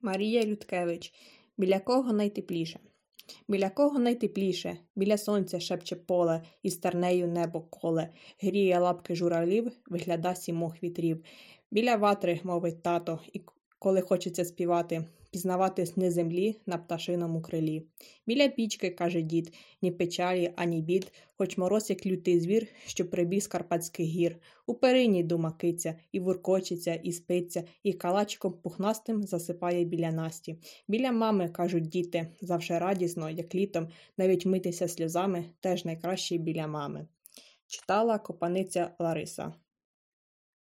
Марія Людкевич. Біля кого найтепліше? Біля кого найтепліше, біля сонця шепче поле, і старнею небо коле, гріє лапки журавлів, вигляда сімох вітрів. Біля ватри, мовить тато, і коли хочеться співати, пізнавати сни землі на пташиному крилі. Біля пічки, каже дід, ні печалі, ані бід, хоч мороз, як лютий звір, що прибіг з Карпатських гір. У перині дума киця, і вуркочеться, і спиться, і калачиком пухнастим засипає біля Насті. Біля мами, кажуть діти, завше радісно, як літом, навіть митися сльозами, теж найкраще біля мами. Читала копаниця Лариса.